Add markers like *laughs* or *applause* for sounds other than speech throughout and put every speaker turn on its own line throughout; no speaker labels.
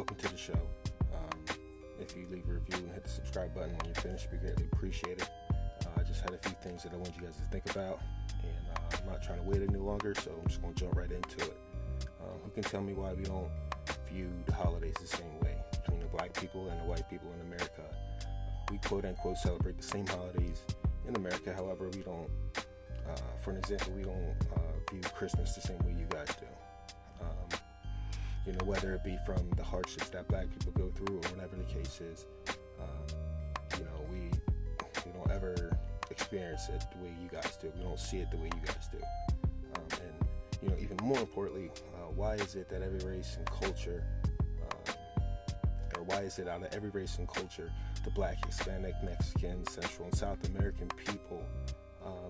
welcome to the show. Um, if you leave a review and hit the subscribe button when you're finished, we greatly appreciate it. Uh, I just had a few things that I want you guys to think about, and uh, I'm not trying to wait any longer, so I'm just going to jump right into it. Um, who can tell me why we don't view the holidays the same way between the black people and the white people in America? We quote unquote celebrate the same holidays in America, however, we don't, uh, for an example, we don't uh, view Christmas the same way you know, whether it be from the hardships that black people go through or whatever the case is, um, you know, we we don't ever experience it the way you guys do. We don't see it the way you guys do. Um, and you know, even more importantly, uh, why is it that every race and culture, um, or why is it out of every race and culture, the black, Hispanic, Mexican, Central, and South American people, um,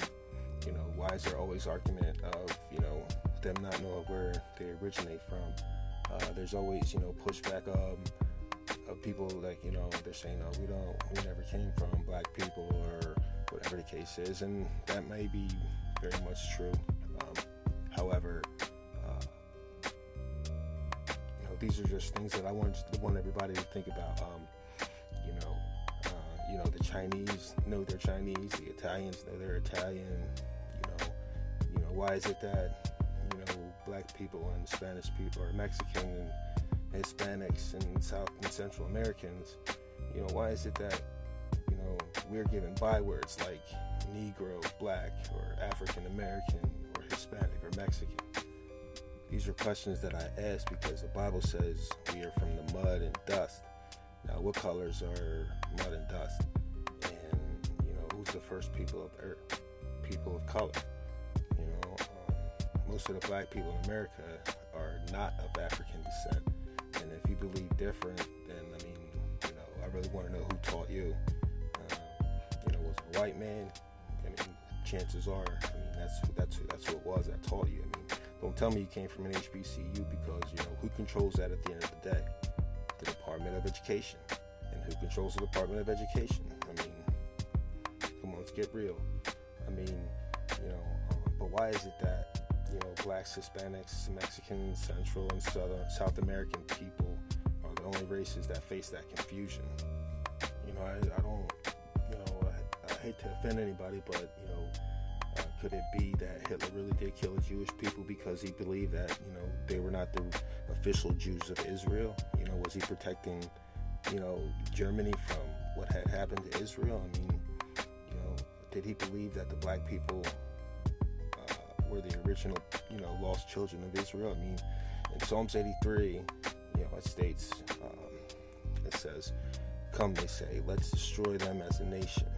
you know, why is there always argument of you know them not knowing where they originate from? Uh, there's always, you know, pushback um, of people like, you know, they're saying, no, we don't, we never came from black people or whatever the case is. And that may be very much true. Um, however, uh, you know, these are just things that I want, want everybody to think about. Um, you know, uh, you know, the Chinese know they're Chinese, the Italians know they're Italian. You know, you know, why is it that black people and Spanish people or Mexican and Hispanics and South and Central Americans, you know, why is it that, you know, we're given bywords like Negro, black, or African American, or Hispanic, or Mexican? These are questions that I ask because the Bible says we are from the mud and dust. Now, what colors are mud and dust? And, you know, who's the first people of earth? People of color most of the black people in America are not of African descent. And if you believe different, then I mean, you know, I really want to know who taught you. Uh, you know, was it a white man? I mean, chances are, I mean, that's who, that's who, that's who it was that taught you. I mean, don't tell me you came from an HBCU because you know who controls that at the end of the day? The Department of Education. And who controls the Department of Education? I mean, come on, let's get real. I mean, you know, um, but why is it that you know, blacks, Hispanics, Mexicans, Central and Southern, South American people are the only races that face that confusion. You know, I, I don't, you know, I, I, hate to offend anybody, but, you know, uh, could it be that Hitler really did kill the Jewish people because he believed that, you know, they were not the official Jews of Israel? You know, was he protecting, you know, Germany from what had happened to Israel? I mean, you know, did he believe that the black people were the original, you know, lost children of Israel. I mean, in Psalms 83, you know, it states, um, it says, Come, they say, let's destroy them as a nation,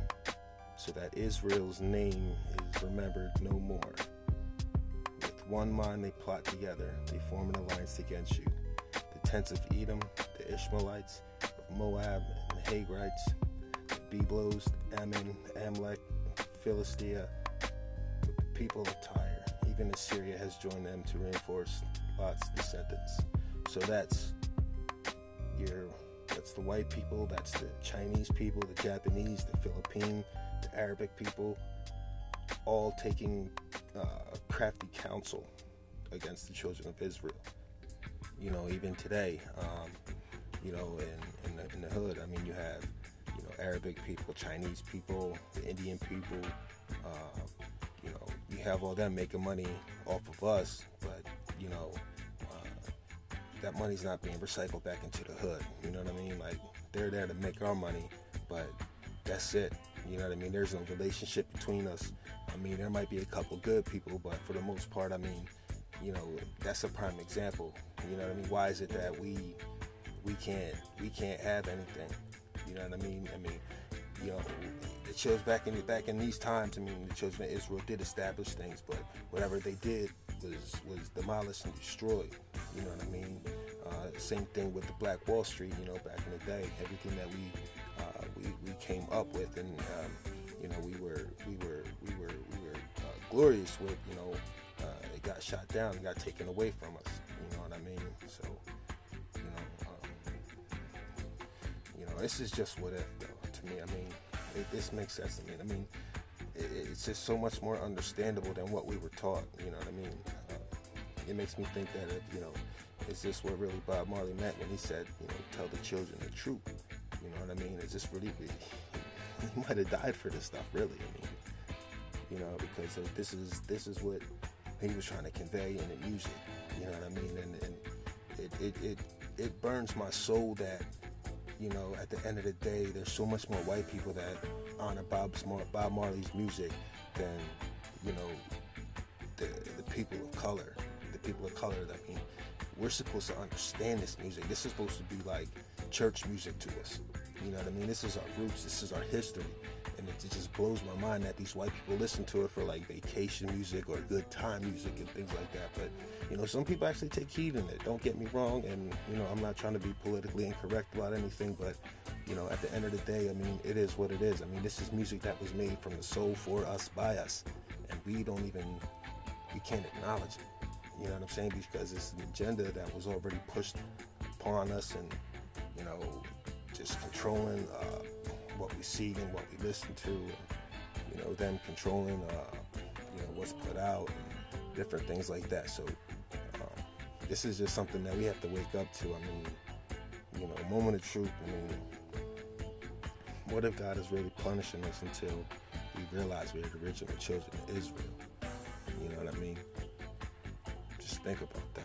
so that Israel's name is remembered no more. With one mind they plot together, they form an alliance against you. The tents of Edom, the Ishmaelites, of Moab, and the Hagrites, the Ammon, Amalek, Philistia, the people of Tyre even Assyria has joined them to reinforce Lot's descendants. So that's your that's the white people, that's the Chinese people, the Japanese, the Philippine, the Arabic people, all taking uh, crafty counsel against the children of Israel. You know, even today, um, you know, in, in the, in, the, hood, I mean, you have, you know, Arabic people, Chinese people, the Indian people, uh, you know, have all them making money off of us, but you know, uh, that money's not being recycled back into the hood. You know what I mean? Like they're there to make our money, but that's it. You know what I mean? There's no relationship between us. I mean, there might be a couple good people, but for the most part, I mean, you know, that's a prime example. You know what I mean? Why is it that we we can't we can't have anything? You know what I mean? I mean, you know, it shows back in back in these times. I mean, the children of Israel did establish things, but whatever they did was was demolished and destroyed. You know what I mean? Uh, same thing with the Black Wall Street. You know, back in the day, everything that we uh, we, we came up with, and um, you know, we were we were we were we were uh, glorious with. You know, uh, it got shot down, it got taken away from us. You know what I mean? So, you know, um, you know, this is just what if, though. To me, I mean, it, this makes sense to me. I mean, it, it's just so much more understandable than what we were taught. You know what I mean? Uh, it makes me think that if you know, is this what really Bob Marley meant when he said, you know, tell the children the truth? You know what I mean? Is this really, *laughs* he might have died for this stuff, really. I mean, you know, because this is this is what he was trying to convey in the music. You know what I mean? And, and it, it, it, it burns my soul that, you know, at the end of the day, there's so much more white people that honor Bob's Bob Marley's music than, you know, the, the people of color. The people of color, I mean, we're supposed to understand this music. This is supposed to be like church music to us. You know what I mean? This is our roots. This is our history and it just blows my mind that these white people listen to it for like vacation music or good time music and things like that. But you know, some people actually take heed in it. Don't get me wrong, and you know, I'm not trying to be politically incorrect about anything, but you know, at the end of the day, I mean, it is what it is. I mean, this is music that was made from the soul for us by us, and we don't even we can't acknowledge it. You know what I'm saying? Because it's an agenda that was already pushed upon us, and you know, just controlling. Uh, what we see and what we listen to, and, you know, them controlling, uh, you know, what's put out, and different things like that. So um, this is just something that we have to wake up to. I mean, you know, moment of truth. I mean, what if God is really punishing us until we realize we're the original children of Israel? You know what I mean? Just think about that.